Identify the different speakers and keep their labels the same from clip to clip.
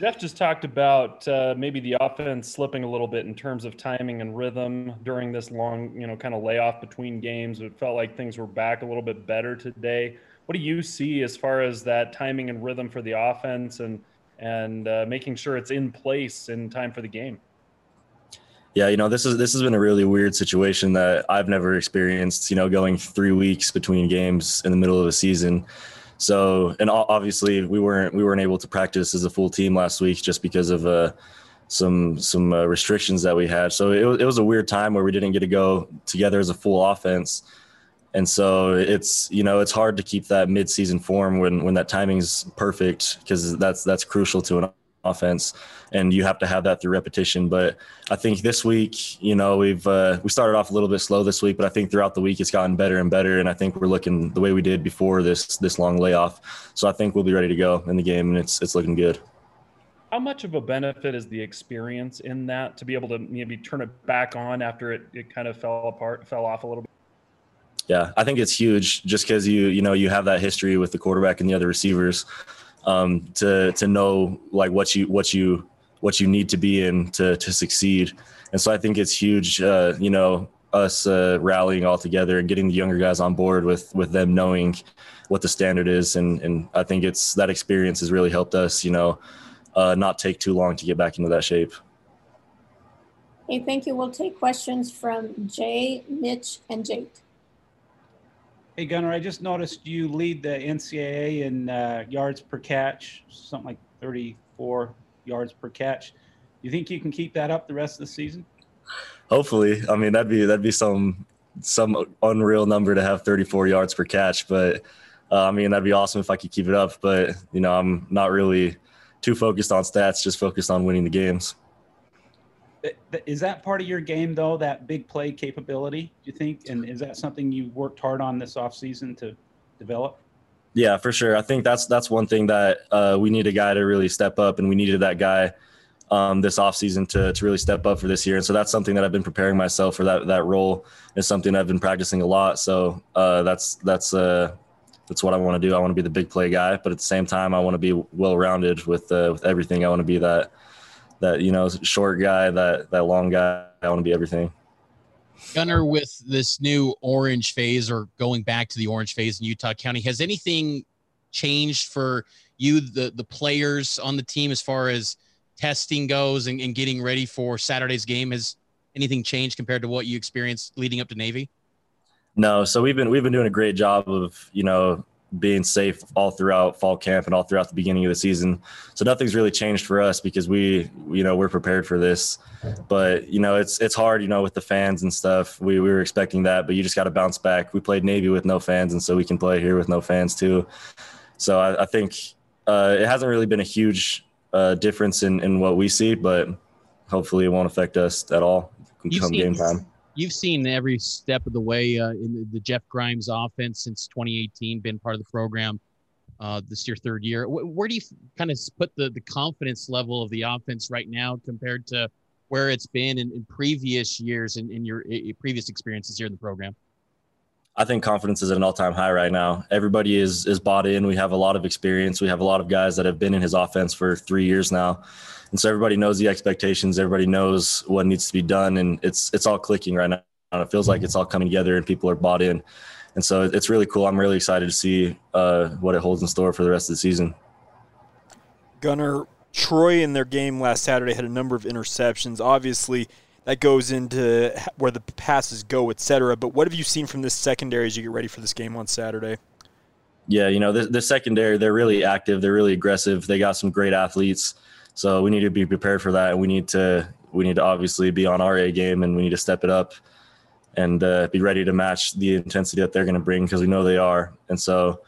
Speaker 1: Jeff just talked about uh, maybe the offense slipping a little bit in terms of timing and rhythm during this long, you know, kind of layoff between games. It felt like things were back a little bit better today. What do you see as far as that timing and rhythm for the offense and and uh, making sure it's in place in time for the game?
Speaker 2: Yeah, you know, this is this has been a really weird situation that I've never experienced. You know, going three weeks between games in the middle of a season. So, and obviously we weren't we weren't able to practice as a full team last week just because of uh, some some uh, restrictions that we had. So it, it was a weird time where we didn't get to go together as a full offense. And so it's you know it's hard to keep that midseason form when when that timing's perfect because that's that's crucial to an offense, and you have to have that through repetition. But I think this week, you know, we've uh, we started off a little bit slow this week, but I think throughout the week it's gotten better and better, and I think we're looking the way we did before this this long layoff. So I think we'll be ready to go in the game, and it's it's looking good.
Speaker 1: How much of a benefit is the experience in that to be able to maybe turn it back on after it, it kind of fell apart, fell off a little bit?
Speaker 2: Yeah, I think it's huge just because you you know you have that history with the quarterback and the other receivers um, to to know like what you what you what you need to be in to to succeed. And so I think it's huge, uh, you know, us uh, rallying all together and getting the younger guys on board with with them knowing what the standard is. And and I think it's that experience has really helped us, you know, uh, not take too long to get back into that shape.
Speaker 3: Hey, thank you. We'll take questions from Jay, Mitch, and Jake.
Speaker 4: Hey Gunner, I just noticed you lead the NCAA in uh, yards per catch, something like 34 yards per catch. You think you can keep that up the rest of the season?
Speaker 2: Hopefully. I mean, that'd be that'd be some some unreal number to have 34 yards per catch, but uh, I mean, that'd be awesome if I could keep it up. But you know, I'm not really too focused on stats, just focused on winning the games.
Speaker 4: Is that part of your game though? That big play capability, do you think? And is that something you worked hard on this offseason to develop?
Speaker 2: Yeah, for sure. I think that's that's one thing that uh, we need a guy to really step up, and we needed that guy um, this offseason to to really step up for this year. And so that's something that I've been preparing myself for that that role. Is something I've been practicing a lot. So uh, that's that's uh, that's what I want to do. I want to be the big play guy, but at the same time, I want to be well rounded with uh, with everything. I want to be that that you know short guy, that that long guy. I want to be everything.
Speaker 5: Gunner, with this new orange phase or going back to the orange phase in Utah County, has anything changed for you, the the players on the team, as far as testing goes and, and getting ready for Saturday's game? Has anything changed compared to what you experienced leading up to Navy?
Speaker 2: No, so we've been we've been doing a great job of you know being safe all throughout fall camp and all throughout the beginning of the season. So nothing's really changed for us because we, you know, we're prepared for this. But you know, it's it's hard, you know, with the fans and stuff. We we were expecting that, but you just got to bounce back. We played Navy with no fans, and so we can play here with no fans too. So I, I think uh, it hasn't really been a huge uh, difference in in what we see, but hopefully it won't affect us at all come game time
Speaker 5: you've seen every step of the way uh, in the, the, Jeff Grimes offense since 2018, been part of the program. Uh, this your third year. Where, where do you kind of put the, the confidence level of the offense right now compared to where it's been in, in previous years and in, in your in previous experiences here in the program?
Speaker 2: I think confidence is at an all-time high right now. Everybody is is bought in. We have a lot of experience. We have a lot of guys that have been in his offense for three years now, and so everybody knows the expectations. Everybody knows what needs to be done, and it's it's all clicking right now. It feels like it's all coming together, and people are bought in, and so it's really cool. I'm really excited to see uh, what it holds in store for the rest of the season.
Speaker 6: Gunner Troy in their game last Saturday had a number of interceptions. Obviously, that goes into where the passes go, etc. But what have you seen from this secondary as you get ready for this game on Saturday?
Speaker 2: Yeah, you know the, the secondary they're really active. They're really aggressive. They got some great athletes. So we need to be prepared for that, and we need to we need to obviously be on our A game, and we need to step it up and uh, be ready to match the intensity that they're going to bring because we know they are. And so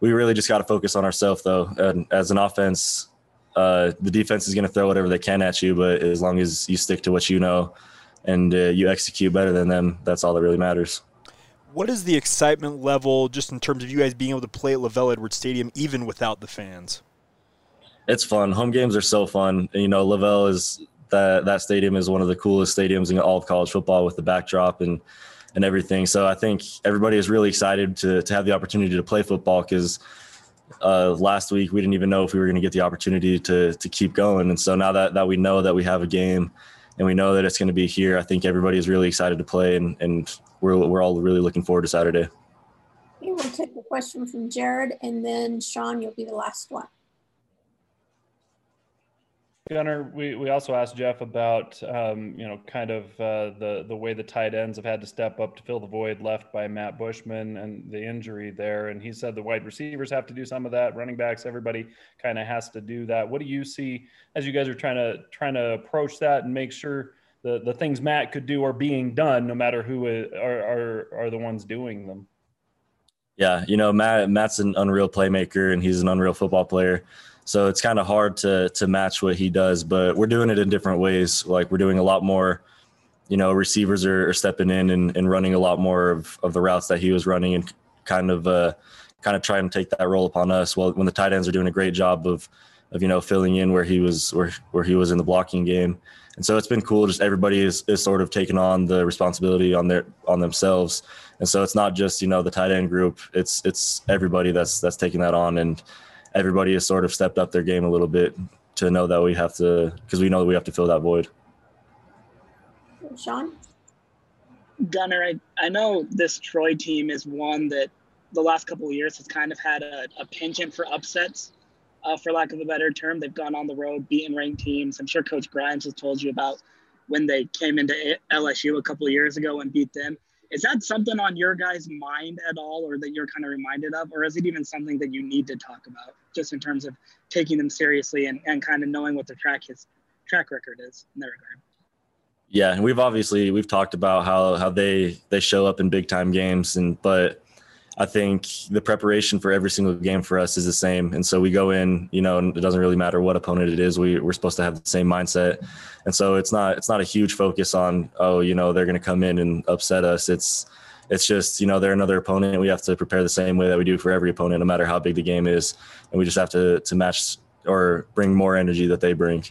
Speaker 2: we really just got to focus on ourselves, though. And as an offense, uh, the defense is going to throw whatever they can at you, but as long as you stick to what you know and uh, you execute better than them, that's all that really matters.
Speaker 6: What is the excitement level just in terms of you guys being able to play at LaVell Edwards Stadium even without the fans?
Speaker 2: it's fun. Home games are so fun. You know, LaVell is that that stadium is one of the coolest stadiums in all of college football with the backdrop and and everything. So I think everybody is really excited to to have the opportunity to play football because uh, last week we didn't even know if we were going to get the opportunity to to keep going. And so now that that we know that we have a game and we know that it's going to be here, I think everybody is really excited to play, and and we're we're all really looking forward to Saturday.
Speaker 3: We'll take a question from Jared and then Sean, you'll be the last one.
Speaker 1: Gunner, we, we also asked Jeff about um, you know kind of uh, the the way the tight ends have had to step up to fill the void left by Matt Bushman and the injury there, and he said the wide receivers have to do some of that, running backs, everybody kind of has to do that. What do you see as you guys are trying to trying to approach that and make sure the the things Matt could do are being done, no matter who are are, are the ones doing them?
Speaker 2: Yeah, you know Matt Matt's an unreal playmaker and he's an unreal football player. So it's kind of hard to to match what he does, but we're doing it in different ways. Like we're doing a lot more, you know, receivers are, are stepping in and, and running a lot more of, of the routes that he was running and kind of uh, kind of trying to take that role upon us. Well, when the tight ends are doing a great job of of you know filling in where he was where where he was in the blocking game. And so it's been cool. Just everybody is, is sort of taking on the responsibility on their on themselves. And so it's not just you know the tight end group. It's it's everybody that's that's taking that on and everybody has sort of stepped up their game a little bit to know that we have to because we know that we have to fill that void.
Speaker 3: Sean?
Speaker 7: Gunner, I, I know this Troy team is one that the last couple of years has kind of had a, a penchant for upsets, uh, for lack of a better term. They've gone on the road, beaten ranked teams. I'm sure Coach Grimes has told you about when they came into LSU a couple of years ago and beat them. Is that something on your guys' mind at all, or that you're kind of reminded of, or is it even something that you need to talk about, just in terms of taking them seriously and, and kind of knowing what their track his track record is in that regard?
Speaker 2: Yeah, and we've obviously we've talked about how how they they show up in big time games, and but I think the preparation for every single game for us is the same. And so we go in, you know, and it doesn't really matter what opponent it is. We, we're supposed to have the same mindset. And so it's not, it's not a huge focus on, oh, you know, they're going to come in and upset us. It's, it's just, you know, they're another opponent. We have to prepare the same way that we do for every opponent, no matter how big the game is. And we just have to, to match or bring more energy that they bring.